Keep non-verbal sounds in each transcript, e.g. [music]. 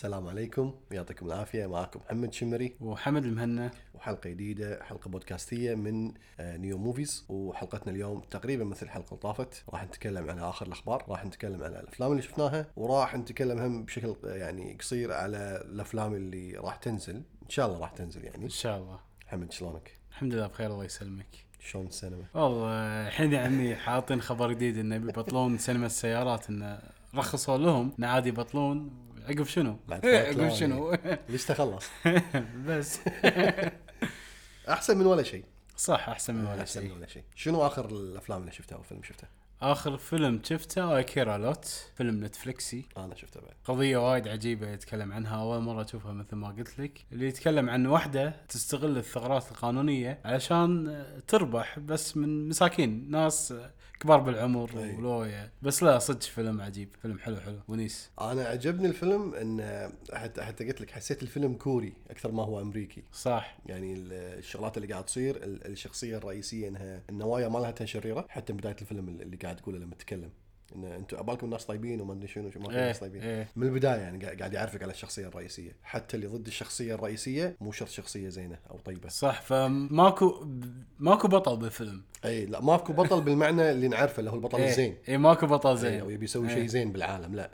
السلام عليكم. يعطيكم العافية. معكم محمد شمري. وحمد المهنا. وحلقة جديدة حلقة بودكاستية من آه، New Movies وحلقتنا اليوم تقريبا مثل الحلقة اللي طافت. راح نتكلم على آخر الأخبار راح نتكلم على الأفلام اللي شفناها وراح نتكلم هم بشكل آه، يعني قصير على الأفلام اللي راح تنزل. إن شاء الله راح تنزل يعني. إن شاء الله. حمد شلونك؟ الحمد لله بخير الله يسلمك. شلون السينما؟ والله الحين يا عمي حاطين خبر جديد إنه بيبطلون سينما السيارات إنه رخصوا لهم انه عادي يبطلون عقب شنو؟ [laughs] عقب. شنو؟ ليش تخلص [laughs] بس. [laughs] أحسن من ولا شيء. صح أحسن من ولا أحسن من شيء ولا شيء. شنو آخر الأفلام اللي شفتها أو فيلم شفته؟ آخر فيلم شفته اكيرا لوت فيلم نتفلكسي أنا شفته بعد. قضية وايد عجيبة يتكلم عنها. أول مرة أشوفها مثل ما قلت لك. اللي يتكلم عن وحدة تستغل الثغرات القانونية علشان تربح بس من مساكين. ناس كبار بالعمر أي. ولويا. بس لا صدق فيلم عجيب. فيلم حلو حلو. ونيس. أنا عجبني الفيلم إن حتى حتى قلت لك حسيت الفيلم كوري أكثر ما هو أمريكي. صح. يعني ال- الشغلات اللي قاعد تصير ال- الشخصية الرئيسية إنها النوايا مالها شريره حتى بداية الفيلم اللي قاعد تقوله لما تتكلم. إن أنتم أبالكم الناس طيبين وما أدري شنو ما في إيه، ناس طيبين. إيه. من البداية يعني قاعد يعرفك على الشخصية الرئيسية. حتى اللي ضد الشخصية الرئيسية مو شرط شخصية زينة أو طيبة. صح فماكو ماكو بطل بالفيلم. أي لا ماكو بطل بالمعنى اللي نعرفه اللي هو البطل إيه، الزين. اي ماكو بطل زين زين. أو يبي يسوي إيه. شيء زين بالعالم لا.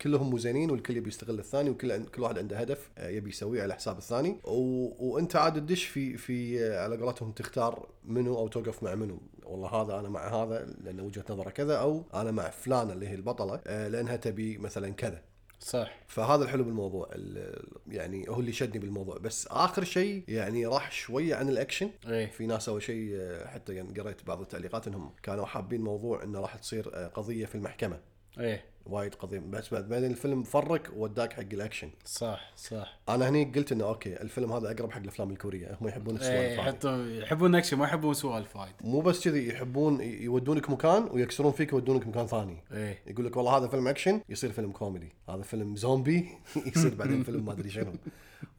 كلهم مو زينين والكل يبي يستغل الثاني وكل كل واحد عنده هدف آه، يبي يسويه على حساب الثاني. و... وأنت عاد تدش في في آه، على قولتهم تختار منو أو توقف مع منو. والله هذا أنا مع هذا لأن وجهة نظره كذا أو أنا مع فلانة اللي هي البطلة آه، لأنها تبي مثلا كذا. صح. فهذا الحلو بالموضوع ال- يعني هو اللي شدني بالموضوع. بس آخر شيء يعني راح شوية عن الأكشن. إيه. في ناس سووا شيء آه، حتى يعني قريت بعض التعليقات إنهم كانوا حابين موضوع إنه راح تصير آه، قضية في المحكمة. إيه. وايد قضيه بس بعد بعدين الفيلم فرق وداك حق الأكشن. صح صح. أنا هني قلت إنه okay الفيلم هذا أقرب حق الأفلام الكورية. هم يحبون السوالف هذه. يحطون يحبون أكشن ما يحبون سوالف وايد. مو بس كذي يحبون يودونك مكان ويكسرون فيك يودونك مكان ثاني. إيه. يقول لك والله هذا فيلم أكشن يصير فيلم كوميدي. هذا فيلم زومبي [laughs] يصير بعدين فيلم ما أدري شنو.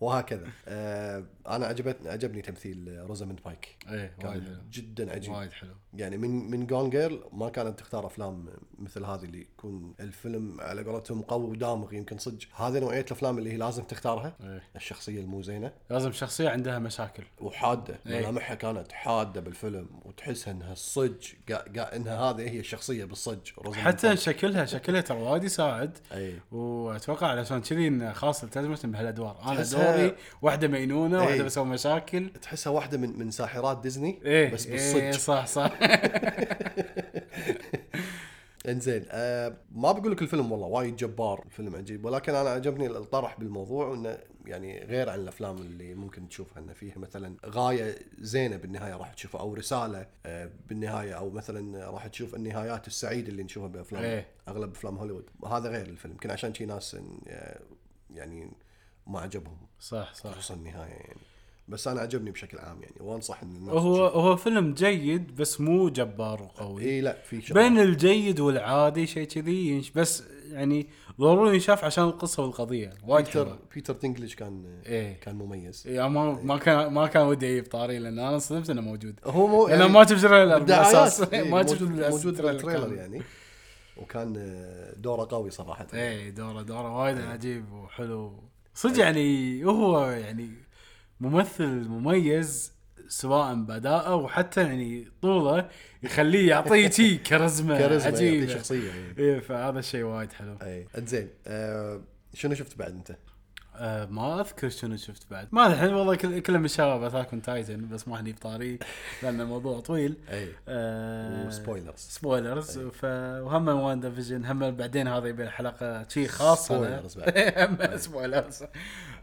وهكذا. آه أنا عجبتني عجبني تمثيل روزاموند بايك. إيه وايد كان حلو. جدا عجيب. وايد حلو. يعني من من Gone Girl ما كانت تختار أفلام مثل هذه اللي يكون الفيلم على قولتهم قوي ودامغ يمكن صدق. هذه نوعية الأفلام اللي هي لازم تختارها. إيه. الشخصية المو زينه لازم شخصية عندها مشاكل. وحادة. إيه. ملامحها كانت حادة بالفيلم وتحسها إنها الصج قا- قا- إنها هذه هي الشخصية بالصج روزاموند حتى بايك. شكلها شكلها ترى وايد يساعد. اي وأتوقع علشان كذي انه خلاص التزمت بهالأدوار. أنا تحسها- دوري واحدة مينونة إيه. واحدة بسوي مشاكل. تحسها واحدة من من ساحرات ديزني إيه. بس إيه بالصج صح صح. [laughs] انزين آه ما بقول لك الفيلم والله وايد جبار الفيلم عجيب ولكن أنا عجبني الطرح بالموضوع وانه يعني غير عن الأفلام اللي ممكن تشوفها إنه فيها مثلا غاية زينة بالنهاية راح تشوفها أو رسالة آه بالنهاية أو مثلا راح تشوف النهايات السعيدة اللي نشوفها بأفلام إيه. أغلب أفلام هوليوود. هذا غير الفيلم يمكن عشان شي ناس آه، يعني ما عجبهم. صح صح. خصوصا النهاية يعني. بس أنا عجبني بشكل عام يعني وأنصح ان الناس هو هو فيلم جيد بس مو جبار وقوي. إي لا في شغلات. بين الجيد والعادي شيء كذي بس يعني ضروري ينشاف عشان القصة والقضية وايد بيتر بيتر دينكليدج كان إيه كان مميز. يعني ما ما كان ما كان ودي أجيب طاري لأن أنا انصدمت إنه موجود. هو مو أنا ما شفت trailer بالأساس. إيه، [laughs] ما شفت موجود بال trailer كان- يعني. وكان آه، دوره قوي صراحة. إيه دوره دوره وايد عجيب وحلو. صدق يعني هو يعني ممثل مميز سواء باداءه وحتى يعني طوله يخليه يعطيه [laughs] شي كاريزما كاريزما عجيبة شخصية إيه. إيه فهذا الشيء وايد حلو اي إنزين آه، شنو شفت بعد أنت؟ آه ما أذكر شنو شفت بعد. ما الحين والله كل- كله من الشباب أتاك اون تايتن بس ما هني بطاري لأن الموضوع طويل. أي. آه و spoilers. spoilers. ف... وهم WandaVision هم بعدين هذه يبي حلقه شيء خاصه. spoilers بعد. [laughs] هم spoilers.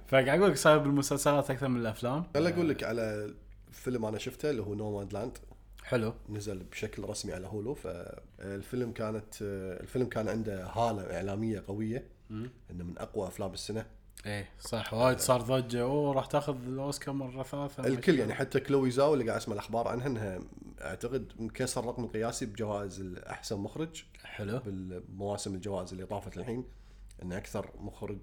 فقاعد أقول لك صاير بالمسلسلات أكثر من الأفلام. خل أقول لك على فيلم أنا شفته اللي هو Nomadland حلو. نزل بشكل رسمي على هولو. فالفيلم كانت الفيلم كان عنده هالة إعلامية قوية. إنه من أقوى أفلام السنة. إيه صح. وايد صار ضجة. oh راح تاخذ الأوسكار مرة ثالثة الكل يعني حتى كلوي زاو اللي قاعد اسمع الأخبار عنها إنها أعتقد مكسر الرقم القياسي بجوائز احسن مخرج. حلو. بالمواسم الجوائز اللي طافت الحين إن أكثر مخرج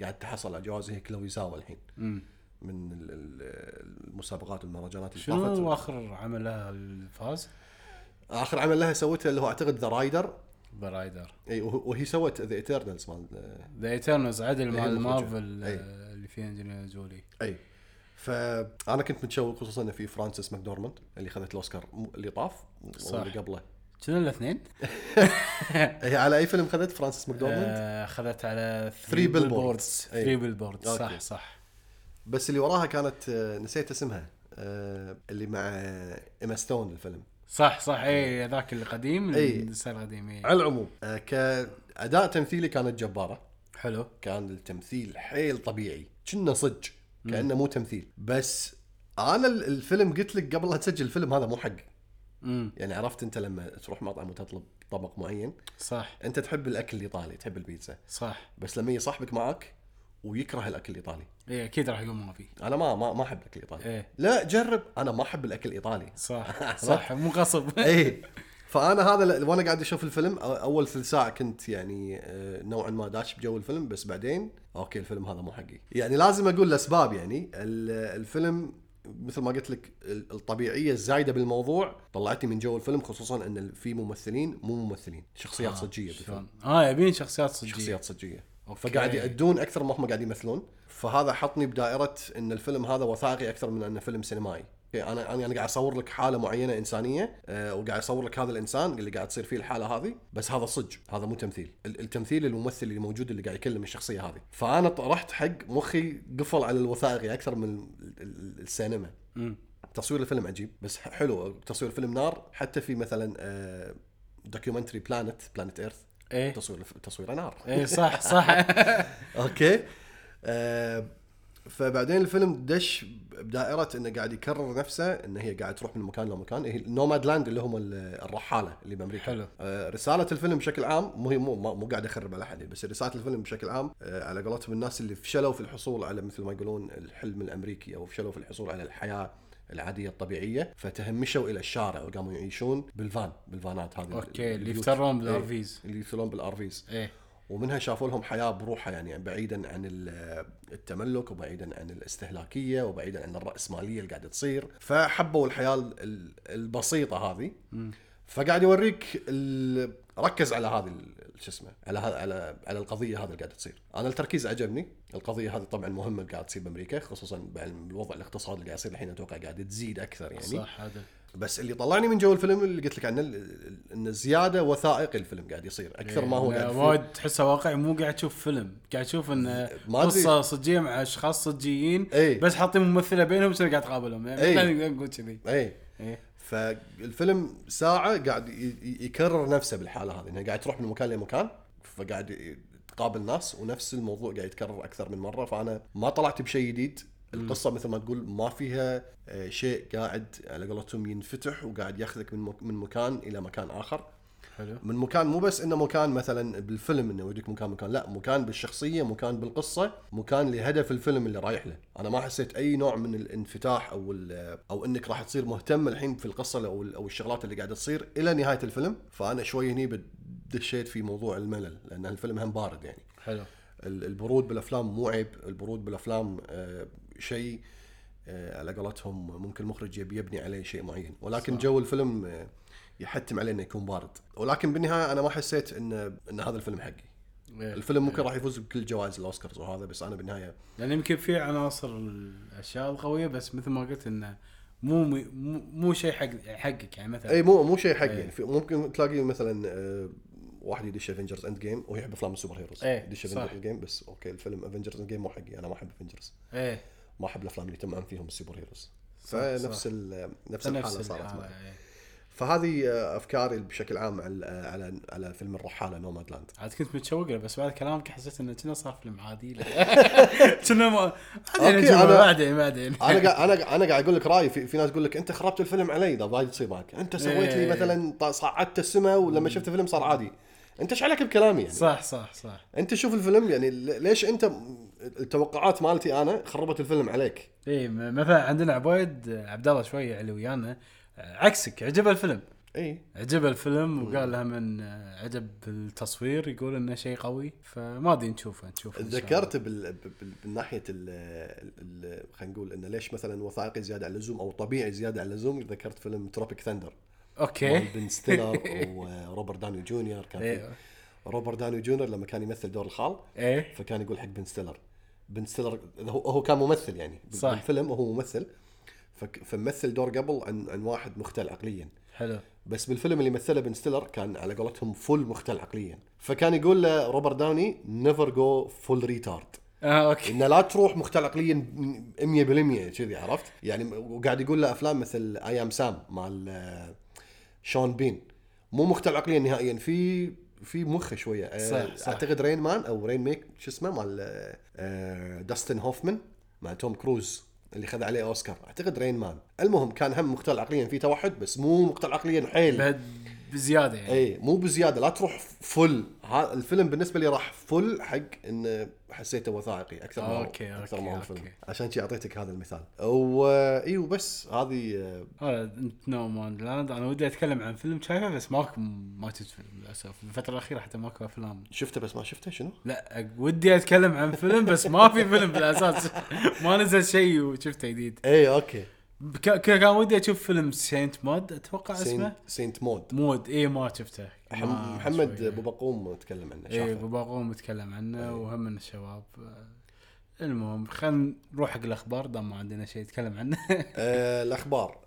قاعد تحصل على جوائز هي كلوي زاو الحين. مم. من ال- ال- المسابقات والمهرجانات اللي شنو طافت. آخر عمل لها الفاز؟ آخر عمل لها سوته اللي هو أعتقد The Rider، Rider إي وه- وهي سوت The Eternals مال The Eternals عدل مال. مارفل. آه، اللي فيه انجلينا جولي إي فانا كنت متشوق خصوصا انه في فرانسيس ماكدورماند اللي خذت الأوسكار اللي طاف صح. واللي قبله شنو الاثنين؟ [laughs] هي على أي فيلم خذت فرانسيس ماكدورماند؟ آه، اخذت على Three 3 Billboards. Billboards أي. 3 Billboards صح okay. صح بس اللي وراها كانت آه، نسيت اسمها آه، اللي مع ايما ستون الفيلم صح صح. اي ذاك القديم أي. اللي صار قديم اي على العموم آه، كأداء تمثيلي كانت جبارة. حلو. كان التمثيل حيل طبيعي. كنا صج كأنه مو تمثيل. بس أنا ال- الفيلم قلت لك قبل لا تسجل الفيلم هذا مو حقي يعني عرفت أنت لما تروح مطعم وتطلب طبق معين؟ صح. أنت تحب الأكل الايطالي تحب البيتزا. صح. بس لما يجي صاحبك معك ويكره الأكل الإيطالي. اي أكيد راح يقول ما في أنا ما ما ما أحب الأكل الإيطالي. إيه. لا جرب. أنا ما أحب الأكل الإيطالي. صح. [laughs] صح مو غصب. [laughs] اي فأنا هذا وأنا قاعد أشوف الفيلم أول ثلث ساعة كنت يعني آه، نوعا ما داش بجو الفيلم بس بعدين أوكي الفيلم هذا مو حقي. يعني لازم أقول الأسباب يعني. ال- الفيلم مثل ما قلت لك ال- الطبيعية الزايدة بالموضوع طلعتني من جو الفيلم خصوصا إن في ممثلين مو ممثلين شخصيات صجية بالفيلم؟ آه يبين شخصيات صجية. شخصيات صجية. أوكي. فقاعد يأدون أكثر ما هم قاعد يمثلون. فهذا حطني بدائرة إن الفيلم هذا وثائقي أكثر من أنه فيلم سينمائي. أنا أنا أنا قاعد أصور لك حالة معينة إنسانية آه وقاعد أصور لك هذا الإنسان اللي قاعد تصير فيه الحالة هذه بس هذا صج هذا مو تمثيل. ال- التمثيل الممثل اللي موجود اللي قاعد يكلم الشخصية هذه. فأنا رحت حق مخي قفل على الوثائقي أكثر من ال- ال- السينما. تصوير الفيلم عجيب بس حلو. تصوير الفيلم نار حتى في مثلا documentary بلانت Planet Earth إيه. تصوير تصويره نار إيه صح صح. [laughs] أوكي. آه فبعدين الفيلم دش بدائرة إنه قاعد يكرر نفسه انه هي قاعد تروح من مكان لمكان. هي نوماد لاند اللي هم ال- الرحالة اللي بأمريكا. حلو. آه رسالة الفيلم بشكل عام مو هي مو مو قاعد أخرب على حد بس رسالة الفيلم بشكل عام آه على قولتهم الناس اللي فشلوا في الحصول على مثل ما يقولون الحلم الأمريكي أو فشلوا في الحصول على الحياة. العادية الطبيعية فتهمشوا إلى الشارع وقاموا يعيشون بالفان بالفانات هذه. أوكي اللي. يفترون إيه، بالأرفيز. اللي يفترون بالأرفيز. إيه. ومنها شافوا لهم حياة بروحها يعني بعيدا عن ال- التملك وبعيدا عن الاستهلاكية وبعيدا عن الرأسمالية اللي قاعدة تصير. فحبوا الحياة ال- ال- البسيطة هذه. فقاعد يوريك ركز على هذه شو اسمه على هذا على على القضية هذه اللي قاعدة تصير أنا التركيز عجبني القضية هذه طبعا مهمة اللي قاعدة تصير بأمريكا خصوصا بالوضع الاقتصادي اللي قاعد يصير الحين أتوقع قاعد تزيد أكثر يعني صح هذا بس اللي طلعني من جو الفيلم اللي قلت لك عنه ال- ال- إن زيادة وثائقي الفيلم قاعد يصير أكثر ما هو إيه، قاعد. وايد تحسه واقعي مو قاعد تشوف فيلم قاعد تشوف انه. قصة صجية مع أشخاص صجيين إيه. بس حاطين ممثلة بينهم قاعد تقابلهم يعني. خلينا نقول كذي اي إيه. فالفيلم ساعة قاعد يكرر نفسه بالحالة هذه إنه قاعد تروح من مكان لمكان فقاعد تقابل ناس ونفس الموضوع قاعد يتكرر أكثر من مرة. فأنا ما طلعت بشيء جديد. القصة مثل ما تقول ما فيها آه، شيء قاعد على قولتهم ينفتح وقاعد ياخذك من مكان إلى مكان آخر. حلو. من مكان مو بس إنه مكان مثلا بالفيلم إنه يوديك مكان مكان لا مكان بالشخصية مكان بالقصة مكان لهدف الفيلم اللي رايح له. أنا ما حسيت أي نوع من الانفتاح أو أو إنك راح تصير مهتم الحين في القصة أو أو الشغلات اللي قاعدة تصير إلى نهاية الفيلم. فأنا شوي هني دشيت في موضوع الملل لأن الفيلم هم بارد يعني. حلو. ال- البرود بالأفلام مو عيب البرود بالأفلام آه، شيء آه، على قولتهم ممكن المخرج يبني عليه شيء معين. ولكن جو الفيلم آه، يحتم عليه إنه يكون بارد ولكن بالنهاية أنا ما حسيت ان إن هذا الفيلم حقي. إيه. الفيلم ممكن راح يفوز بكل جوائز الأوسكارز وهذا بس أنا بالنهايه يعني يمكن في عناصر الأشياء القوية بس مثل ما قلت إنه مو مو, مو شيء حق حقك. يعني مثلا إي مو مو شيء حقي. إيه. يعني ممكن تلاقي مثلا آه، واحد يدش Avengers Endgame ويحب أفلام ال superheroes. إيه، يدش. Avengers game بس أوكي الفيلم Avengers Endgame مو حقي. أنا ما أحب Avengers إيه. ما أحب الأفلام اللي تمام فيهم ال superheroes. فنفس نفس الحالة صارت معي. إيه. فهذه آه، أفكاري بشكل عام على على على فيلم الرحالة Nomadland عاد كنت متشوق له بس بعد كلامك حسيت انه كنا صار فيلم عادي. [laughs] كنا ما بعدين بعدين بعدين. أنا قاعد [laughs] أنا أنا قاعد أقول لك رأيي. في, في ناس تقول لك أنت خربت الفيلم علي. ده وايد تصير معك. أنت سويت لي إيه. مثلا صعدت السماء ولما شفت الفيلم صار عادي. أنت إيش عليك بكلامي يعني؟ صح صح صح. أنت شوف الفيلم يعني ليش أنت التوقعات مالتي أنا خربت الفيلم عليك؟ اي مثلا عندنا عبيد عبد الله شوية اللي ويانا عكسك عجبه الفيلم. إي. عجبه الفيلم وقال له من عجب التصوير يقول إنه شيء قوي. فما أدري نشوفه نشوفه. ذكرت بال... بال... بالناحيه ال... ال... خلينا نقول إنه ليش مثلا وثائقي زيادة عن اللزوم أو طبيعي زيادة عن اللزوم ذكرت فيلم Tropic Thunder أوكي. بن ستيلر [laughs] وروبرت داوني جونيور. كان إيه. روبرت داوني جونيور لما كان يمثل دور الخال إيه. فكان يقول حق بن ستيلر. بن ستيلر هو هو كان ممثل يعني. صح. بالفيلم وهو ممثل. فمثل دور قبل عن عن واحد مختل عقليا. حلو. بس بالفيلم اللي مثله بن ستيلر كان على قولتهم full مختل عقليا. فكان يقول له روبرت داوني never go full retard آه أوكي. إنه لا تروح مختل عقليا 100% كذي عرفت؟ يعني وقاعد يقول له أفلام مثل I Am Sam مال آه، شون بين مو مختل عقليا نهائيا في في مخه شوية. آه، صح، صح. أعتقد Rain Man أو Rain ميك شو اسمه؟ مال آه، آه، داستن هوفمان مع توم كروز. اللي خذ عليه أوسكار. أعتقد Rain Man المهم كان هم مختل عقليا في توحد بس مو مختل عقليا حيل. بزيادة يعني. اي مو بزيادة لا تروح full ها الفيلم بالنسبة لي راح full حق إنه حسيته وثائقي أكثر ما هو أوكي، أكثر أوكي، ما هو أوكي. فيلم عشان شي أعطيتك هذا المثال. واي وبس هذه آه، هذا إنت نو مان لاند أنا ودي أتكلم عن فيلم شايفه بس ماكو ما شفت فيلم للأسف. الفترة الأخيرة حتى ماكو أفلام. شفته بس ما شفته شنو؟ لا ودي أتكلم عن فيلم بس ما في فيلم بالأساس. [laughs] ما نزل شيء وشفته جديد. اي أوكي. كان ودي أشوف فيلم سينت مود أتوقع اسمه؟ سينت, سينت مود. مود اي ما شفته. ما محمد. ابو بقوم تكلم عنه اي ابو باقوم متكلم عنه وهم من الشباب. المهم خلينا نروح حق الأخبار. دام ما عندنا شيء نتكلم عنه. [laughs] آه الأخبار.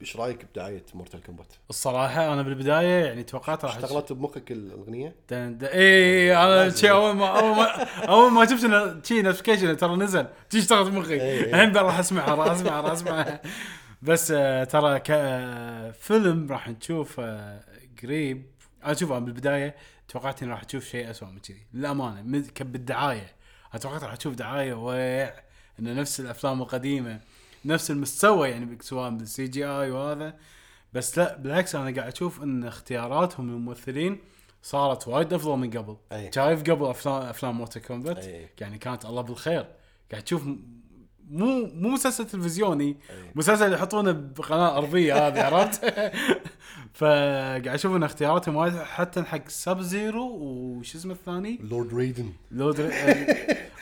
إيش رأيك بدعايه Mortal Kombat؟ الصراحة أنا بالبداية يعني توقعت راح اشتغلت بمخك الأغنية؟ دن- دن- اي أنا شي أول ما أول ما أول ما شفت شي notification ترى نزل. شي اشتغلت مخي إي إي. الحين راح أسمعها راح أسمعها راح أسمعها. بس آه، ترى كفيلم راح نشوف آه، قريب. أنا شوف أنا بالبداية توقعت إني راح أشوف شيء اسوء من كذي. للأمانة من- توقعت راح أشوف دعاية ويع إنه نفس الأفلام القديمة نفس المستوى يعني سواء بال CGI وهذا بس لا بالعكس أنا قاعد أشوف إن اختياراتهم للممثلين صارت وايد أفضل من قبل. شايف قبل أفلام افلام Mortal Kombat. يعني كانت الله بالخير قاعد تشوف مو مو مسلسل تلفزيوني. مسلسل يحطونه بقناة أرضية هذه عرفت؟ [laughs] فقاعد أشوف إن اختياراتهم وايد حتى حق Sub-Zero وش اسمه الثاني؟ Lord Raiden Lord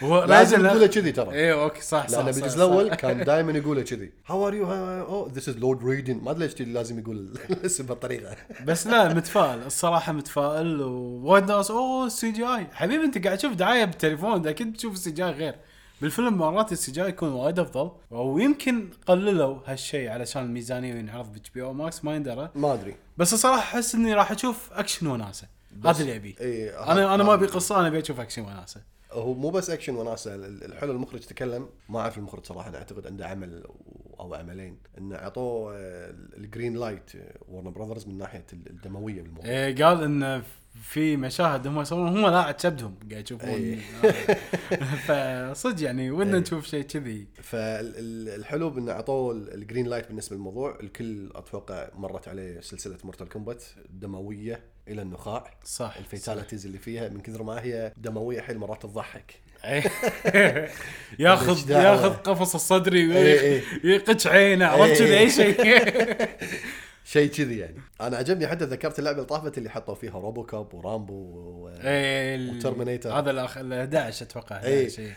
هو لازم تقوله كذي ترى. إيه أوكي صح صح لأنه صح, بالجزء. الأول كان [laughs] دائما يقوله كذي. how are you oh this is Lord Raiden ما أدري ليش لازم يقول [laughs] الاسم بهالطريقه بس لا متفائل الصراحة متفائل ووايد ناس أوه ال CGI حبيبي أنت قاعد تشوف دعاية بالتليفون أكيد تشوف ال CGI غير. بالفيلم مرات ال CG يكون وايد أفضل ويمكن قللوا هالشيء علشان الميزانية ينعرض ب HBO Max ما يندرى. ما أدري. بس الصراحة أحس إني راح أشوف أكشن وناسة. هذا اللي ابيه اي أنا أنا ما أبي قصة أنا أبي أشوف أكشن وناسة. هو مو بس أكشن وناسة ال- الحلو المخرج تكلم. ما أعرف المخرج صراحة أنا أعتقد عنده عمل أو عملين. إنه اعطوه ال green light Warner Brothers من ناحية الدموية بالموضوع. إيه قال ان في مشاهد هم يصورون هم لاعت كبدهم قاعد يشوفون إيه. [laughs] فصدق يعني ودنا إيه. نشوف شيء كذي فالحلو بانه أعطوه ال green light بالنسبة للموضوع الكل أتوقع مرت عليه سلسلة Mortal Kombat دموية إلى النخاع صح ال fatalities اللي فيها من كثر ما هي دموية حيل مرات تضحك [laughs] ياخذ ماليش دعوة. ياخذ قفص الصدري إيه، إيه. يقش عينه عرفت إيه. أي شيء [laughs] شيء كذي يعني. أنا عجبني حتى ذكرت اللعبة اللي طافت اللي حطوا فيها RoboCop ورامبو و... إيه، و Terminator. هذا الأخير ال 11 أتوقع. 11 إيه.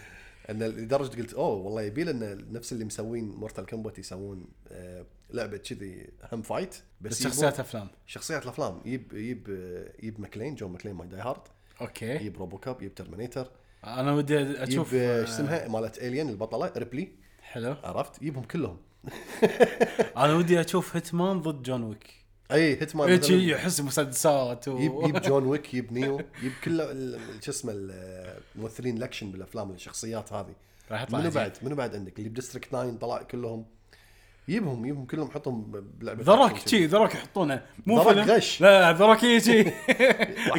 إن لدرجة قلت أوه والله يبي لنا نفس اللي مسوين Mortal Kombat يسوون آه لعبة كذي هم fight بس, بس شخصيات أفلام. شخصيات الأفلام. يجيب يجيب آه، يجيب ماكلين جون ماكلين مال Die Hard okay. يجيب RoboCop يجيب Terminator أنا ودي أشوف آه، شو اسمها؟ مالت Alien البطلة ريبلي. حلو. عرفت؟ يجيبهم كلهم. [laughs] أنا ودي أشوف هيتمان ضد جون ويك. أي هيتمان مثلاً يحس مسدسات و... يجيب يجيب جون ويك يجيب [laughs] نيو يجيب كل شو اسمه ال- الممثلين الأكشن بالأفلام الشخصيات هذه. راح يطلع منو. بعد؟ منو بعد عندك؟ اللي ب District 9 طلع كلهم. يجيبهم يجيبهم كلهم حطهم بلعبة أكشن شي ذرك يحطونه. مو فيلم. غش. لا ذرك هي شي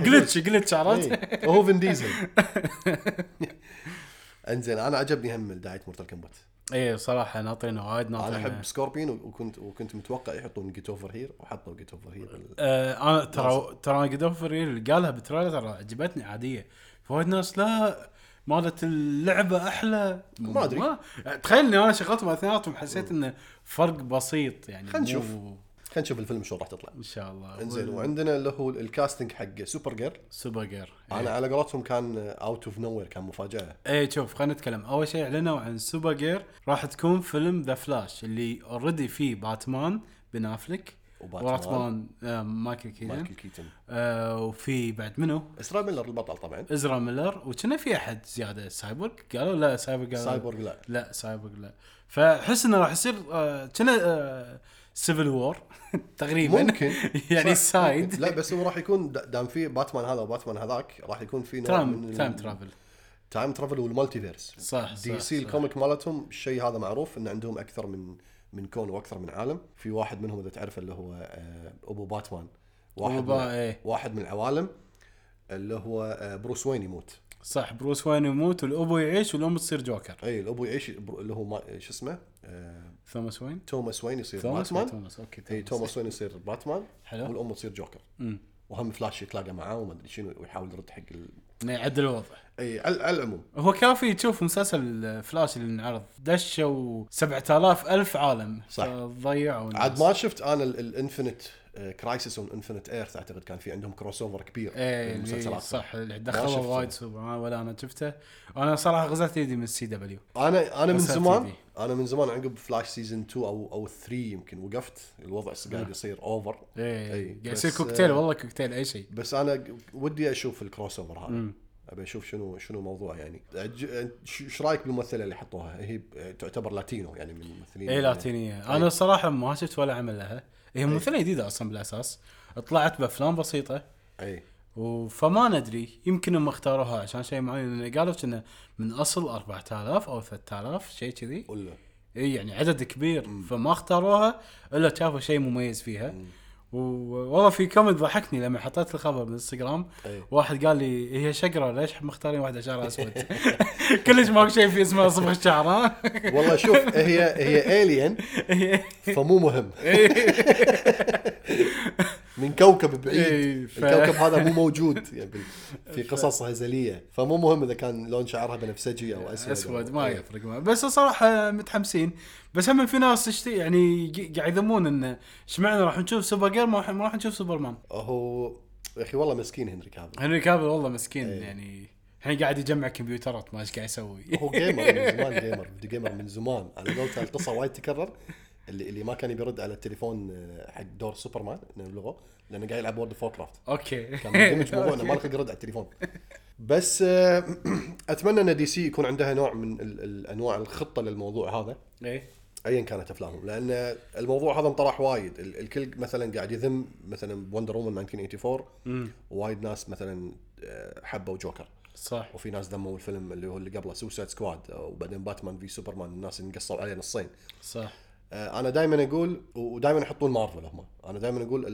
جلتش جلتش عرفت؟ وهو فين ديزل انزين أنا عجبني هم دعايه مورتال كومبات. إيه صراحة ناطرينه وايد أنا ناطرينه احب سكوربين وكنت وكنت متوقع يحطون جيت اوفر هير وحطوا جيت اوفر هير آه أنا ترى ترى جود اوفر اللي قالها بالتريلر ترى عجبتني عادية. فوايد ناس لا مالت اللعبة أحلى. ما أدري. تخيل إني أنا شغلتهم اثنيناتهم حسيت إنه فرق بسيط يعني خلنا مو- نشوف. خلينا نشوف الفيلم شو راح تطلع. إن شاء الله. إنزين وعندنا اللي هو ال casting حق Supergirl Supergirl أنا على قولتهم كان out of nowhere كان مفاجأة. إيه شوف خلينا نتكلم. أول شيء إعلنوا عن Supergirl راح تكون فيلم The Flash اللي already فيه باتمان بن افلك وباتمان. آه مايكل كيتن مايكل كيتن آه وفي بعد منو؟ ازرا ميلر البطل طبعا. ازرا ميلر. وكنا في أحد زيادة سايبورغ قالوا لا سايبورغ قالوا سايبورغ لا. لا سايبورغ لا. فاحس إنه راح يصير آه، كنا آه Civil War [laughs] تقريبا. ممكن. [laughs] يعني ممكن. لا بس هو راح يكون دا- دام في باتمان هذا وباتمان هذاك راح يكون في نوع من time travel time travel وال multiverse صح DC. ال comic مالتهم الشيء هذا معروف إن عندهم أكثر من من كون وأكثر من عالم. في واحد منهم إذا تعرف اللي هو آه، أبو باتمان. واحد أبو با- من إيه. واحد من العوالم. اللي هو آه، بروس وين يموت. صح بروس وين يموت والأبو يعيش والأم تصير جوكر. اي الأبو يعيش اللي هو ما شو اسمه؟ آه، توماس وين توماس وين يصير توماس باتمان توماس okay اي توماس وين يصير باتمان حلو. والأم تصير جوكر وهم فلاش يتلاقى معاه وما أدري شنو ويحاول يرد حق ال... يعدل الوضع. اي على العموم. هو كافي تشوف مسلسل فلاش اللي انعرض. دشوا 7000 ألف عالم. صح. ضيعوا. عاد ما شفت أنا ال Infinite Crisis on Infinite Earth أعتقد كان في عندهم crossover كبير إيه بين اللي المسلسلات. صح. دخلوا. وايد سوبر. ولا أنا شفته. أنا صراحة غسلت يدي من ال CW. أنا أنا من زمان. أنا من زمان عقب فلاش season 2 أو أو 3 يمكن وقفت الوضع قاعد يصير over إيه إيه، قاعد بس، يصير كوكتيل آه، والله كوكتيل أي شيء. بس أنا ودي أشوف ال crossover هذا. أبي أشوف شنو شنو الموضوع يعني. إيش رأيك بالممثلة اللي حطوها؟ هي تعتبر Latino يعني من الممثلين اي لاتينية. أنا صراحة ما شفت ولا عمل لها. هي ممثلة جديدة أصلا بالأساس. طلعت بأفلام بسيطة. اي فما ندري يمكن هم اختاروها عشان شيء معين لأن قالوا كنا من أصل 4000 أو 3000 شيء كذي. ولا؟ إي يعني عدد كبير. فما اختاروها إلا شافوا شيء مميز فيها. والله في comment ضحكني لما حطيت الخبر بالإنستغرام. أي. واحد قال لي هي شقره ليش مختارين واحدة شعرها أسود؟ [laughs] [laughs] كلش ماكو شيء في اسمها صبغ الشعر ها؟ [laughs] والله شوف هي هي alien فمو مهم. من كوكب بعيد. إيه، ف- الكوكب هذا مو [laughs] موجود يعني في قصص هزليه فمو مهم إذا كان لون شعرها بنفسجي أو أسود أسود ما. يفرق معه بس صراحة متحمسين. بس هم في ناس تشتكي يعني قاعد يذمون انه إيش معنى راح نشوف Supergirl ما راح- ما نشوف سوبرمان. هو يا أخي والله مسكين هنري كافل. هنري كافل والله مسكين إيه. يعني الحين قاعد يجمع كمبيوترات ما إيش قاعد يسوي. هو gamer من زمان gamer video gamer من زمان. على قولته القصة وايد تكرر. اللي اللي ما كان بيرد على التليفون آه، حق دور سوبرمان نبلغه لأنه قاعد يلعب World of Warcraft okay. كان مندمج موضوع إنه ما له [laughs] يرد على التليفون. بس آه، [clears throat] أتمنى إن DC يكون عندها نوع من ال- الأنواع الخطة للموضوع هذا. إيه. ايا كانت أفلامهم. لأن الموضوع هذا انطرح وايد. ال- الكل مثلا قاعد يذم مثلا Wonder Woman 1984 امم وايد ناس مثلا آه، حبوا جوكر صح. وفي ناس ذموا الفيلم اللي هو اللي قبله Suicide Squad وبعدين Batman v Superman الناس انقسموا عليه نصين. صح. أنا دائما أقول ودائما يحطون مارفل هم. أنا دائما أقول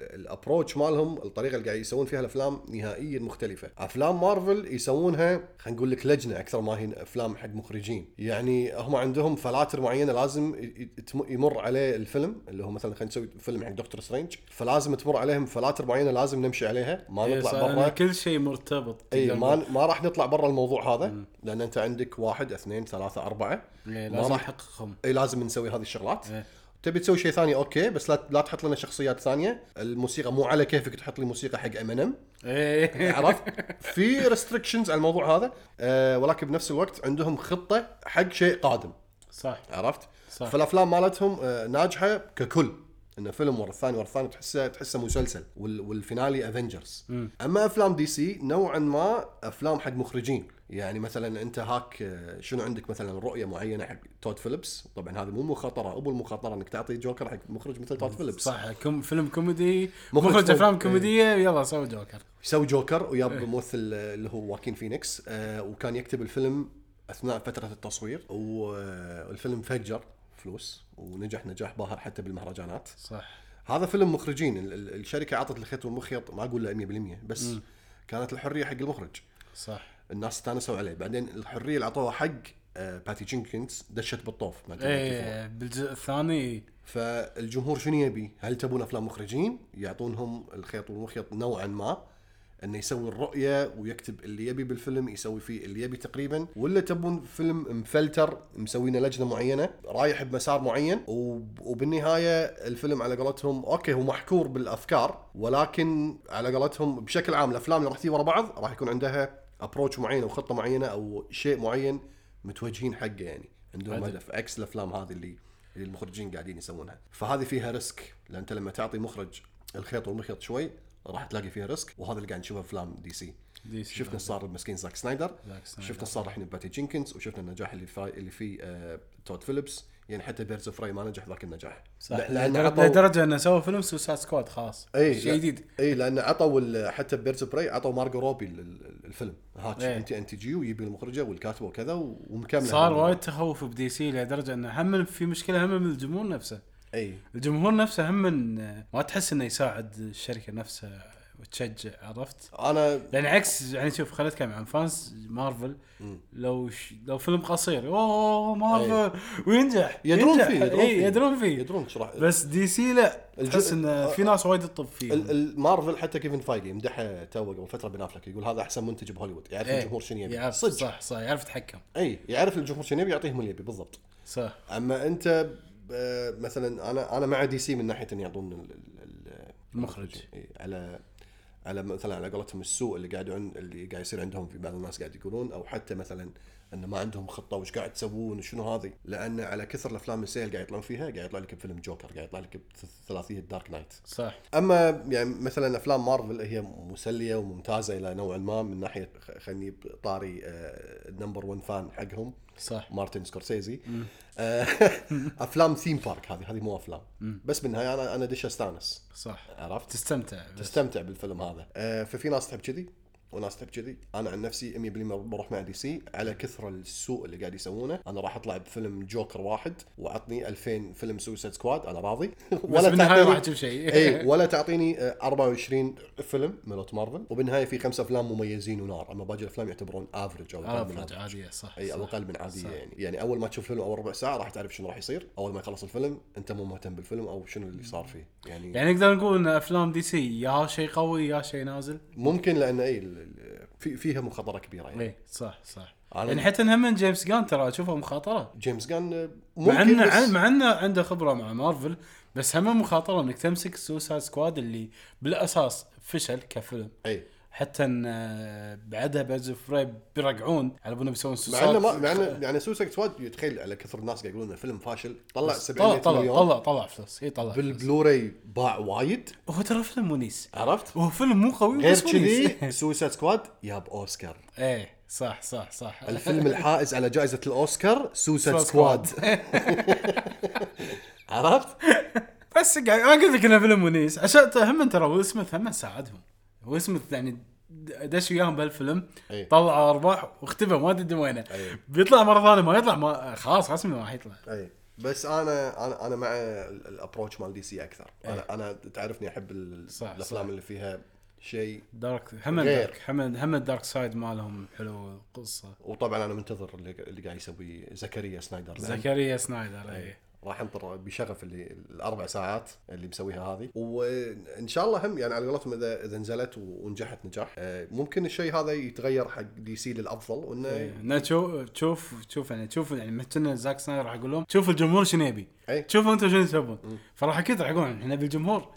ال approach مالهم الطريقة اللي قاعد يسوون فيها الأفلام نهائيا مختلفة. أفلام مارفل يسوونها خلينا نقول لك لجنة أكثر ما هي أفلام حق مخرجين. يعني هم عندهم فلاتر معينة لازم يمر عليه الفيلم اللي هو مثلا خلينا نسوي فيلم حق Doctor Strange. فلازم تمر عليهم فلاتر معينة لازم نمشي عليها. ما إيه، نطلع برا. كل شيء مرتبط اي ما ما راح نطلع برا الموضوع هذا لأن أنت عندك واحد اثنين ثلاثة أربعة. إيه، ما لازم راح نحققهم. اي لازم نسوي هذه الشغلات. إيه. تبي تسوي شيء ثاني okay بس لا لا تحط لنا شخصيات ثانية. الموسيقى مو على كيفك تحط لي موسيقى حق ام ان ام إيه. عرفت؟ [laughs] في restrictions على الموضوع هذا آه ولكن بنفس الوقت عندهم خطة حق شيء قادم. صح. عرفت؟ صح. فالأفلام مالتهم آه ناجحة ككل. إنه فيلم ورا الثاني ورا الثاني تحسه تحسه مسلسل وال وال finale Avengers أما أفلام DC نوعا ما أفلام حق مخرجين. يعني مثلا أنت هاك شنو عندك مثلا رؤية معينة حق تود فيليبس؟ طبعا هذه مو مخاطرة أبو المخاطرة إنك تعطي جوكر حق مخرج مثل تود فيليبس. صح كم فيلم كوميدي مخرج. أفلام إيه. كوميدية يلا سوي جوكر. يسوي جوكر وياب ممثل آه، اللي هو واكين فينيكس آه، وكان يكتب الفيلم أثناء فترة التصوير والفيلم فجر فلوس ونجح نجاح باهر حتى بالمهرجانات. صح. هذا فيلم مخرجين ال- ال- الشركة عطت الخيط والمخيط ما أقول له 100% بس كانت الحرية حق المخرج. صح. الناس استانسوا عليه. بعدين الحرية اللي أعطوها حق آه، باتي جينكنز دشت بالطوف جون إيه بالجزء الثاني. فالجمهور شنو يبي؟ هل تبون أفلام مخرجين؟ يعطونهم الخيط والمخيط نوعا ما إنه يسوي الرؤية ويكتب اللي يبي بالفيلم يسوي فيه اللي يبي تقريبا. ولا تبون فيلم مفلتر مسوينه لجنة معينة رايح بمسار معين وب- وبالنهاية الفيلم على قولتهم okay هو محكور بالأفكار ولكن على قولتهم بشكل عام الأفلام اللي راح تجي ورا بعض راح يكون عندها approach معين أو خطه معينة أو شيء معين متوجهين حقه يعني. عندهم. هدف. عكس الأفلام هذه اللي اللي المخرجين قاعدين يسوونها. فهذه فيها risk. لأن أنت لما تعطي مخرج الخيط والمخيط شوي راح تلاقي فيها risk. وهذا اللي قاعد نشوفه أفلام DC. DC شفنا صار بمسكين زاك سنايدر. شفنا صار الحين باتي جينكنز. وشفنا النجاح اللي في اللي فيه آه تود فيليبس يعني حتى Birds of ما نجح ذاك النجاح. صح. لا- لأن لدرجه عطوا لدرجة إنه سوى فيلم Suicide Squad خلاص إي شيء جديد. إي لأن عطوا ال- حتى Birds of عطوا مارجو روبي ال- ال- الفيلم. هاتش إيه. انت أنت جي ويبي المخرجة والكاتبة وكذا ومكملة. صار. وايد تخوف ب DC لدرجة إنه هم في مشكلة هم من الجمهور نفسه. إي. الجمهور نفسه هم من ما تحس إنه يساعد الشركة نفسها. وتشجع عرفت؟ أنا لأن عكس يعني شوف خليني اتكلم عن fans Marvel. لو ش... لو فيلم قصير أوه مارفل وينجح يدرون. فيه يدرون فيه يدرون فيه. يدرون إيش راح بس DC لا تحس انه في ناس وايد تطب فيه. ال- ال- مارفل حتى كيفن فايجي يمدحه تو قبل فترة بن أفلك يقول هذا أحسن منتج بهوليوود يعرف إيه، الجمهور شنو يبي. يعرف صدق. صح صح يعرف يتحكم. إي يعرف الجمهور شنو يبي يعطيهم اللي يبي بالضبط. صح. أما أنت مثلا أنا أنا مع DC من ناحية ان يعطون ال- ال- ال- المخرج. على على مثلا على قولتهم السوء اللي قاعد عن اللي قاعد يصير عندهم في بعض الناس قاعد يقولون أو حتى مثلا انه ما عندهم خطة وش قاعد تسوون وشنو هذه لأن على كثر الأفلام السيئه اللي قاعد يطلعون فيها قاعد يطلع لك بفيلم جوكر قاعد يطلع لك بثلاثية Dark Knight. صح. أما يعني مثلا أفلام مارفل هي مسلية وممتازة إلى نوع ما من ناحية خلني بطاري ال number 1 fan حقهم. صح. مارتن سكورسيزي. آه، [laughs] [laughs] أفلام theme park هذه هذه مو أفلام. بس بالنهاية أنا أنا دش استانس. صح. عرفت؟ تستمتع. بس. تستمتع بالفيلم هذا. آه، ففي ناس تحب كذي؟ وناس تحب كذي. أنا عن نفسي 100% بروح مع DC. على كثر السوء اللي قاعد يسوونه. أنا راح أطلع بفيلم جوكر واحد وعطني 2000 فيلم Suicide Squad أنا راضي. [laughs] بس بالنهايه راح تشوف شيء. إي [laughs] ولا تعطيني آه، 24 فيلم ملوت مارفل. وبالنهاية في خمسة أفلام مميزين ونار. أما باقي الأفلام يعتبرون average أو أقل من average. عادية صح إي. أو أقل من عادية صح. يعني. يعني أول ما تشوف فيلم اول ربع ساعة راح تعرف شنو راح يصير. أول ما يخلص الفيلم أنت مو مهتم بالفيلم أو شنو اللي صار فيه. يعني, يعني نقدر نقول إن أفلام DC يا شيء قوي يا شيء نازل. ممكن لأن إي في فيها مخاطرة كبيرة يعني. اي صح صح. يعني حتى هم جيمس جان ترى اشوفه مخاطرة. جيمس جان آه، مع إنه مع إنه عنده خبرة مع مارفل بس هم مخاطرة إنك تمسك Suicide Squad اللي بالأساس فشل كفيلم. اي حتى إن آه، بعدها Birds of Prey بيرجعون على انه بيسوون مع Suicide إنه ما مع إنه يعني Suicide Squad يتخيل على كثر الناس قاعد يقولون إنه فيلم فاشل طلع طلع 700 طلع مليون. طلع طلع فلوس. اي طلع. بالبلوراي باع وايد. هو ترى فيلم ونيس عرفت؟ هو فيلم مو قوي غير كذي Suicide Squad جاب أوسكار. إيه صح صح صح. الفيلم الحائز على جائزة الأوسكار Suicide Squad. [laughs] عرفت؟ بس قاعد أنا قلت لك إنه فيلم ونيس عشان هم ترى ويل سميث هم ساعدهم. ويل سميث يعني دش وياهم بهالفيلم أي. طلع أرباح واختفى ما تدري وينه. أي. بيطلع مرة ثانية ما يطلع ما خلاص رسمي ما راح يطلع. اي بس أنا أنا أنا مع ال- ال approach مال DC أكثر. أنا أنا تعرفني أحب الأفلام. اللي فيها شيء dark هم. dark هم هم ال dark side مالهم حلو القصة. وطبعا أنا منتظر اللي, اللي قاعد يسوي زكريا سنايدر. زكريا سنايدر اي راح انطر بشغف اللي الأربع ساعات اللي مسويها هذه. وإن شاء الله هم يعني على قولتهم اذا إذا نزلت ونجحت نجاح آه، ممكن الشيء هذا يتغير حق DC للأفضل وإنه إيه. تشوف تشوف تشوف يعني تشوف يعني مثلنا زاك سنايدر راح يقول لهم شوف الجمهور شنو يبي أي. شوفوا أنتم شنو تبون. فراح أكيد راح يقولون إحنا نبي الجمهور.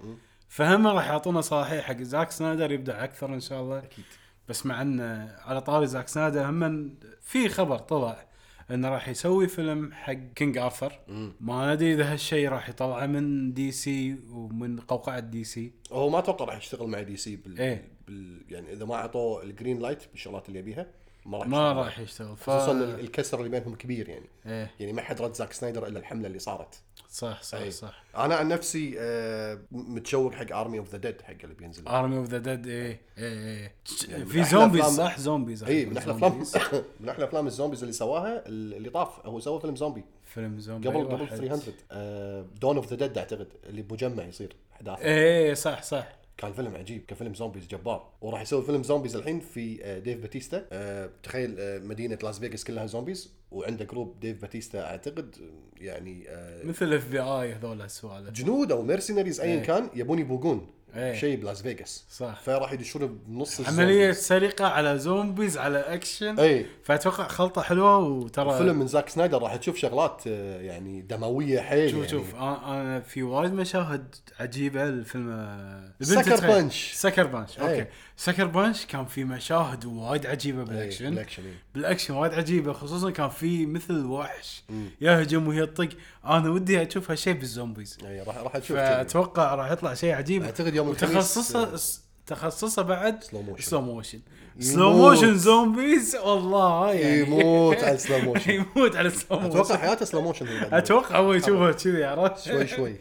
فهم راح يعطونا صلاحية حق زاك سنايدر يبدع أكثر إن شاء الله. أكيد. بس مع إن على طاري زاك سنايدر هم في خبر طلع انه راح يسوي فيلم حق King Arthur ما ندري إذا هالشيء راح يطلعه من DC ومن قوقعة DC هو ما أتوقع راح يشتغل مع DC بال, إيه. بال يعني إذا ما أعطوه ال green light بالشغلات اللي يبيها. ما راح ما. راح يشتغل ف... خصوصا ال- الكسر اللي بينهم كبير يعني. إيه. يعني ما حد رد زاك سنايدر إلا الحملة اللي صارت. صح صح إيه. صح. أنا عن نفسي آه، متشوق حق Army of the Dead حق اللي بينزل. Army of the Dead إيه إيه إيه. يعني من في zombies صح؟ zombies اي من أحلى. افلام [laughs] من أحلى أفلام ال zombies اللي سواها اللي طاف. هو سوى فيلم زومبي. فيلم زومبي قبل أي قبل واحد. 300 Dawn of the Dead أعتقد اللي بمجمع يصير احداث إيه صح صح. كان فيلم عجيب كان فيلم zombies جبار. وراح يسوي فيلم zombies الحين في آه، ديف باتيستا. آه، تخيل آه، مدينة لاس فيغاس كلها zombies وعنده group ديف باتيستا أعتقد يعني مثل FBI هذول السوالف جنود أو mercenaries ايا إيه. كان يبون يبوقون. إيه. شيء بلاس فيغاس صح فراح يدشون بنص عملية ال zombies. سرقة على zombies على أكشن اي فأتوقع خلطة حلوة وترى فيلم من زاك سنايدر راح تشوف شغلات آه، يعني دموية حيل شوف يعني. شوف أنا في وايد مشاهد عجيبة الفيلم Sucker Punch. Sucker Punch okay إيه. Sucker Punch كان في مشاهد وايد عجيبة إي، بال action بال action إي. بالأكشن وايد عجيبة خصوصا كان في مثل وحش مم. يهجم ويطق أنا ودي أشوف هالشيء بال zombies اي راح راح تشوف كذي. فأتوقع راح يطلع شيء عجيب أعتقد يوم الخميس وتخصصه آه، تخصصه بعد slow motion. slow motion. slow motion zombies والله يعني. يموت على ال slow motion [laughs] يموت على ال slow motion أتوقع حياته slow motion. أتوقع هو يشوفه كذي عرفت؟ شوي شوي.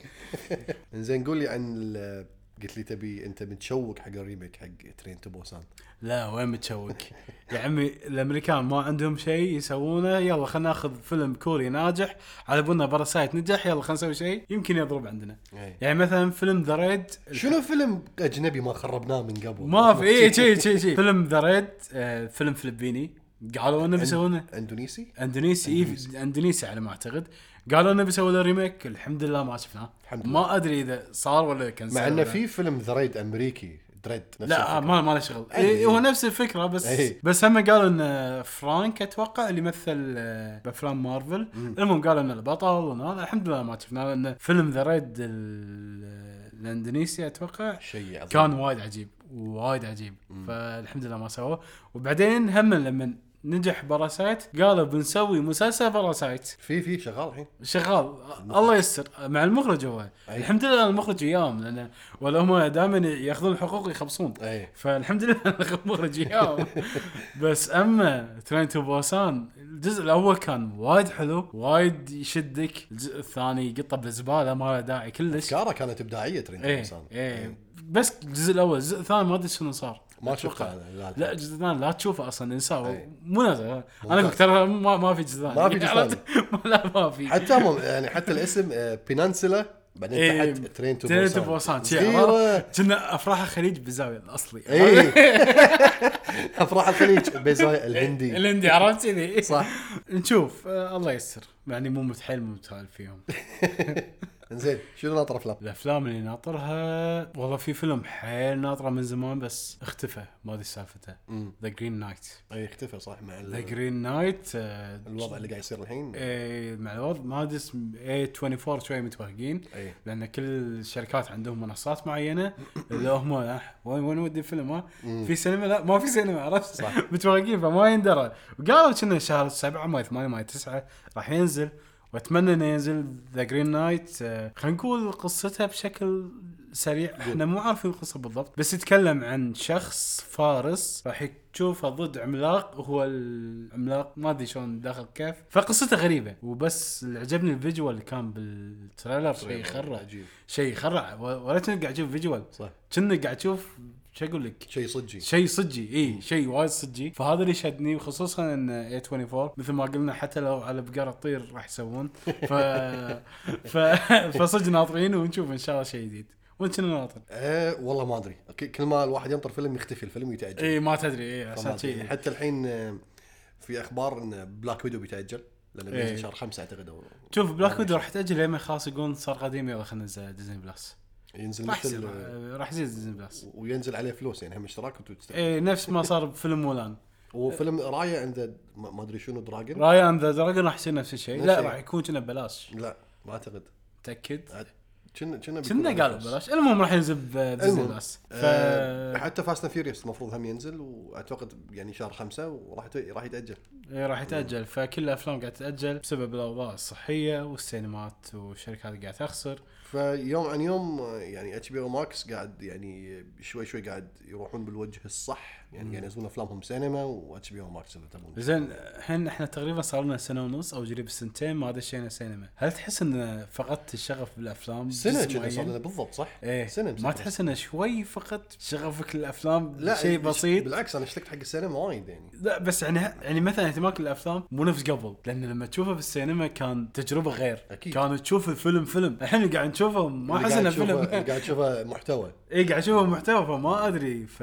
[laughs] زين قول لي عن قلت لي تبي أنت متشوق حق ال remake حق Train to Busan. لا وين متشوق؟ يا عمي الأمريكان ما عندهم شيء يسوونه يلا خلينا ناخذ فيلم كوري ناجح على بالنا Parasite نجح يلا خلينا نسوي شيء يمكن يضرب عندنا. إيه. يعني مثلا فيلم The Raid شنو فيلم أجنبي ما خربناه من قبل؟ ما في [laughs] اي شيء شيء شيء فيلم The Raid آه، فيلم فلبيني. قالوا إنه بيسوونه. أندونيسي؟ أندونيسي إيه أندونيسي على ما أعتقد. قالوا إنه بيسووا له remake الحمد لله ما شفناه. الحمد لله. ما أدري إذا صار ولا كان مع إنه في فيلم The Raid أمريكي. Dredd نفس لا الفكرة. ما ما له شغل. إيه هو نفس الفكرة بس إيه. بس هم قالوا إن فرانك أتوقع اللي مثل آه، بأفلام مارفل. المهم قالوا إنه البطل الحمد لله ما شفناه. لأن فيلم The Raid الإندونيسي أتوقع شيء عظيم. كان وايد عجيب. وايد عجيب. فالحمد لله ما سووه وبعدين هم لما نجح Parasite قالوا بنسوي مسلسل Parasite في في شغال الحين. شغال. الله يستر. مع المخرج هو. أي. الحمد لله المخرج وياهم لأن ولا هم دائما يأخذون الحقوق يخبصون أي. فالحمد لله المخرج وياهم [laughs] بس أما Train to Busan الجزء الأول كان وايد حلو وايد يشدك. الجزء الثاني قطة بالزباله ما له داعي كلش. افكاره كانت إبداعية Train to إيه Busan إيه. بس الجزء الأول الجزء الثاني ما أدري شنو صار. ما. شفته أنا لا, الثاني لا تشوفه أصلا انساه أي. مو نازل أنا. قلت ترى ما, ما في جزء ثاني ما في جزء عرفت؟ [laughs] لا ما في. حتى يعني حتى الاسم آه، بينانسلا بعدين إيه، تحت ترين تو ترين تو بوسان؟ كنا أفراح الخليج بالزاويه الاصلي اي [laughs] أفراح الخليج بيزاي الهندي. الهندي عرفت كذي صح. نشوف آه الله يستر يعني مو متحيل مو متحيل فيهم. [laughs] زين شنو ناطر أفلام؟ الأفلام اللي ناطرها والله في فيلم حيل ناطره من زمان بس اختفى ما أدري سالفته. The Green Knight إي اختفى صح مع The Green Knight الوضع اللي قاعد يصير الحين. إيه، مع الوضع ما أدري اسم A24 شوي متوهقين إي. لأن كل الشركات عندهم منصات معينة اللي هم آه، وين وين ودي الفيلم ها؟ في سينما؟ لا ما في سينما عرفت؟ صح. متوهقين فما يندرى. وقالوا كنا شهر سبعة ما ثمانية ما تسعة راح ينزل. وأتمنى إنه ينزل The Green Knight خلينا نقول قصتها بشكل سريع. إحنا مو عارفين القصة بالضبط بس يتكلم عن شخص فارس راح تشوفه ضد عملاق وهو العملاق ما أدري شلون داخل كيف. فقصته غريبة وبس اللي عجبني ال visual اللي كان بال trailer شيء يخرع. عجيب. شيء يخرع. ولا قاعد أشوف visual. صح. كنا قاعد أشوف شو أقول لك؟ شيء صجي. شيء صجي إي شيء وايد صجي. فهذا اللي شدني وخصوصا إن A24 مثل ما قلنا حتى لو على بقرة تطير راح يسوون. ف... ف... فصدق ناطرين ونشوف إن شاء الله شيء جديد. وأنت شنو ناطر؟ أه والله ما أدري. كل ما الواحد ينطر فيلم يختفي الفيلم يتأجل. إي ما تدري. إي عشان. شيء. حتى الحين آه، في أخبار إن Black Widow بيتأجل. لأنه. بينزل شهر خمسة أعتقد. شوف Black Widow راح تأجل لما خلاص يقولون صار قديم يلا خلينا ننزل Disney Plus ينزل راح يصير مثل آه، راح يصير Disney Plus وينزل عليه فلوس يعني هم اشتراك وانت تستخدم اي نفس ما صار بفيلم Mulan. وفيلم Raya عنده ما أدري شنو dragon؟ Raya and dragon راح يصير نفس الشيء. لا. راح يكون كنا ببلاش. لا ما أعتقد. متأكد؟ كنا كنا كنا قالوا ببلاش. المهم راح ينزل ب Disney. Plus ف آه حتى Fast and Furious المفروض هم ينزل وأعتقد يعني شهر خمسة وراح راح يتأجل. إيه راح يتأجل. فكل الأفلام قاعد تتأجل بسبب الأوضاع الصحية والسينمات والشركات قاعد تخسر. فيوم عن يوم يعني HBO Max قاعد يعني شوي شوي قاعد يروحون بالوجه الصح. يعني قاعد ينزلون أفلامهم سينما و HBO Max اللي تبون. زين الحين إحنا تقريبا صار لنا سنة ونص أو قريب السنتين ما دشينا سينما. هل تحس إن فقدت الشغف بالأفلام سنة كذا صار؟ لنا بالضبط صح؟ إيه. سنة ما. تحس انه شوي فقدت شغفك للأفلام لا شيء إيش- بسيط؟ بالعكس أنا اشتقت حق السينما وايد يعني. لا بس يعني يعني مثلا اهتمامك للأفلام مو نفس قبل لأن لما تشوفه بالسينما كان تجربة غير. أكيد. كان تشوف الفيلم فيلم. الحين قاعد نشوفه ما أحس إنه فيلم. قاعد تشوفه محتوى. اي قاعد اشوفه محتوى فما أدري ف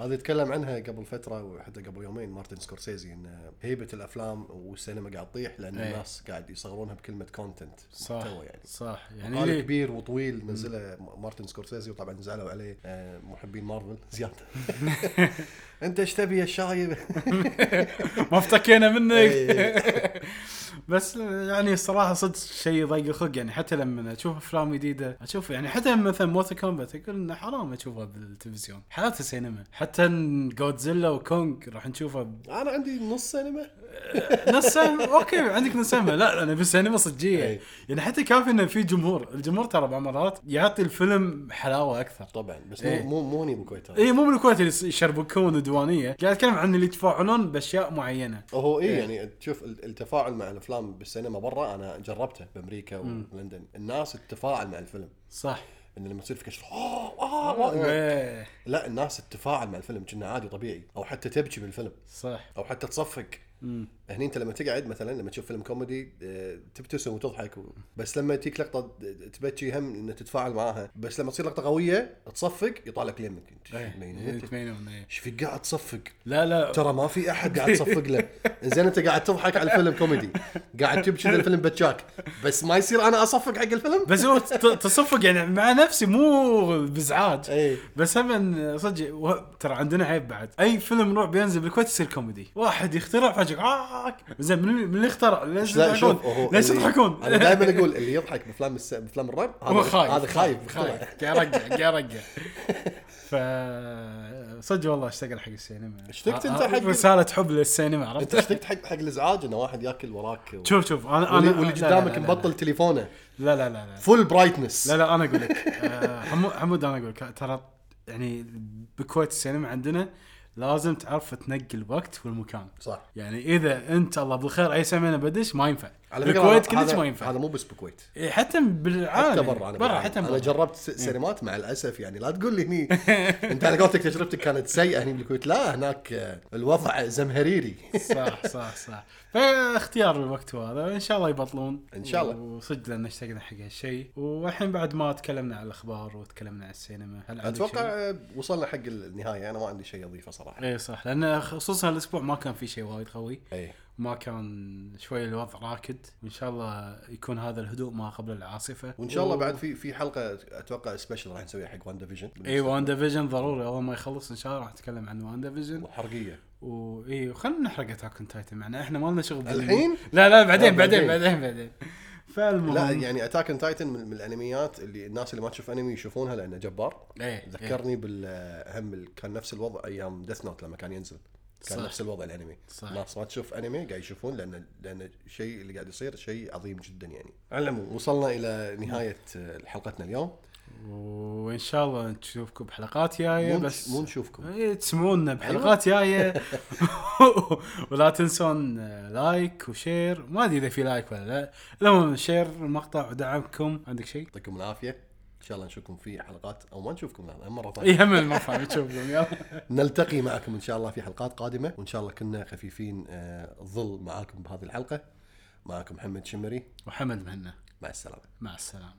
هذه تكلم عنها قبل فترة وحتى قبل يومين مارتن سكورسيزي إن هيبة الأفلام والسينما قاعد تطيح لأن إيه. الناس قاعد يصغرونها بكلمة content صح يعني. صح. يعني ليه؟ كبير وطويل نزله مارتن سكورسيزي وطبعا زعلوا عليه آه، محبين مارفل [laughs] زيادة. [laughs] انت إيش تبي يا شايب؟ [laughs] ما افتكينا منك. إيه. [laughs] بس يعني الصراحه صدق شيء يضيق الخلق يعني حتى لما أشوف أفلام جديدة أشوف يعني حتى مثلا Mortal Kombat أقول إنه حرام اشوفها بالتلفزيون حالات السينما حتى Godzilla و Kong راح نشوفها ب- أنا عندي نص سينما. نص سينما أوكي عندك نص سينما لا أنا بالسينما صجية. إيه. يعني حتى كافي إنه في جمهور. الجمهور ترى بعض المرات يعطي الفيلم حلاوة أكثر. طبعا بس إيه. مو مو مو هني بالكويت. اي مو بالكويت اللي يشربكون وديوانيه قاعد أتكلم عن اللي يتفاعلون بأشياء معينة. هو اي إيه. يعني تشوف ال- التفاعل مع الأفلام بالسينما برا أنا جربته بأمريكا ولندن. الناس تتفاعل مع الفيلم. صح. إن لما تصير في كشف آه آه آه. إيه. لا الناس تتفاعل مع الفيلم كأنه عادي طبيعي. أو حتى تبكي بالفيلم. صح. أو حتى تصفق. هني انت لما تقعد مثلا لما تشوف فيلم كوميدي آه، تبتسم وتضحك و... بس لما تجيك لقطة تبكي هم ان تتفاعل معاها. بس لما تصير لقطة قوية تصفق يطلع لك ليمك. إنت إيه. إيه. إيش فيك قاعد تصفق؟ لا لا. ترى ما في أحد قاعد تصفق له. [laughs] زين أنت قاعد تضحك على الفيلم كوميدي. قاعد تبكي الفيلم بكاك. بس ما يصير أنا أصفق حق الفيلم؟ بس هو تصفق يعني مع نفسي مو بازعاج اي بس هم صدق ترى عندنا عيب بعد. أي فيلم رعب ينزل بالكويت يصير كوميدي. واحد يخترع فجأة آه زين من من اللي اخترع؟ ليش لا تضحكون شوف هو ليش اللي- تضحكون أنا دائما أقول اللي يضحك بأفلام الس... بأفلام الرعب هو خايف هذا خايف. خايف قاعد قاعد أرجع. ف صدق والله اشتقل حق السينما. اشتقت آه، أنت آه، حق- رسالة حب للسينما أنت عرفت اشتقت حق حق الإزعاج انه واحد يأكل وراك و... شوف شوف أنا أنا واللي, واللي لا- لا- قدامك لا- لا- مبطل تليفونه. لا لا لا لا. full brightness لا لا أنا أقول لك آه، حمود حمود أنا أقول لك ترى يعني بالكويت السينما عندنا لازم تعرف تنقي الوقت والمكان. صح. يعني إذا أنت الله بالخير أي سنه بدش ما ينفع. على فكرة بالكويت كلش ما ينفع. هذا مو بس بالكويت إيه، حتى بالعالم حتى. برا أنا برا. حتى أنا برا. جربت س- سينمات مع الأسف يعني لا تقول لي هني. [laughs] أنت على قولتك تجربتك كانت سيئة هني بالكويت. لا هناك آه، الوضع زمهريري. صح صح صح. فاختيار الوقت هذا. إن شاء الله يبطلون. إن شاء الله. وصدق لأن اشتقنا حق هالشيء. والحين بعد ما تكلمنا عن الأخبار وتكلمنا عن السينما هل عندك أتوقع شيء؟ آه، وصلنا حق النهاية. أنا ما عندي شيء أضيفه صراحة. اي صح. لأن خصوصا الأسبوع ما كان في شيء وايد قوي. اي ما كان شوي الوضع راكد. وإن شاء الله يكون هذا الهدوء ما قبل العاصفة. وإن شاء الله بعد في في حلقة أتوقع special راح نسويها حق WandaVision اي Wanda Vision ضروري. أول ما يخلص إن شاء الله راح نتكلم عن WandaVision وحرقيه واي وخلنا نحرق Attack on Titan معنا إحنا ما لنا شغل. الحين؟ لا لا بعدين بعدين بعدين. بعدين بعدين. فالمهم لا يعني Attack on Titan من, من الأنميات اللي الناس اللي ما تشوف أنمي يشوفونها لأنه جبار. إيه ذكرني بالأهم ال- كان نفس الوضع أيام Death Note لما كان ينزل. كان صح. نفس الوضع الأنمي. صح. الناس ما تشوف أنمي قاعد يشوفون لأن لأن الشيء اللي قاعد يصير شيء عظيم جدا يعني. على العموم وصلنا إلى نهاية حلقتنا اليوم. وإن شاء الله نشوفكم بحلقات جاية بس مو نشوفكم. إيه تسمعونا بحلقات جاية. [laughs] [laughs] ولا تنسون like و share. ما أدري إذا في لايك ولا لا. المهم share المقطع ودعمكم. عندك شيء؟ يعطيكم العافية. إن شاء الله نشوفكم في حلقات أو ما نشوفكم لا مرة ثانية. اي هم تشوفكم يلا. [laughs] نلتقي معكم إن شاء الله في حلقات قادمة وإن شاء الله كنا خفيفين آه، الظل معاكم بهذه الحلقة. معكم محمد شمري. وحمد مهنا. مع السلامة. مع السلامة.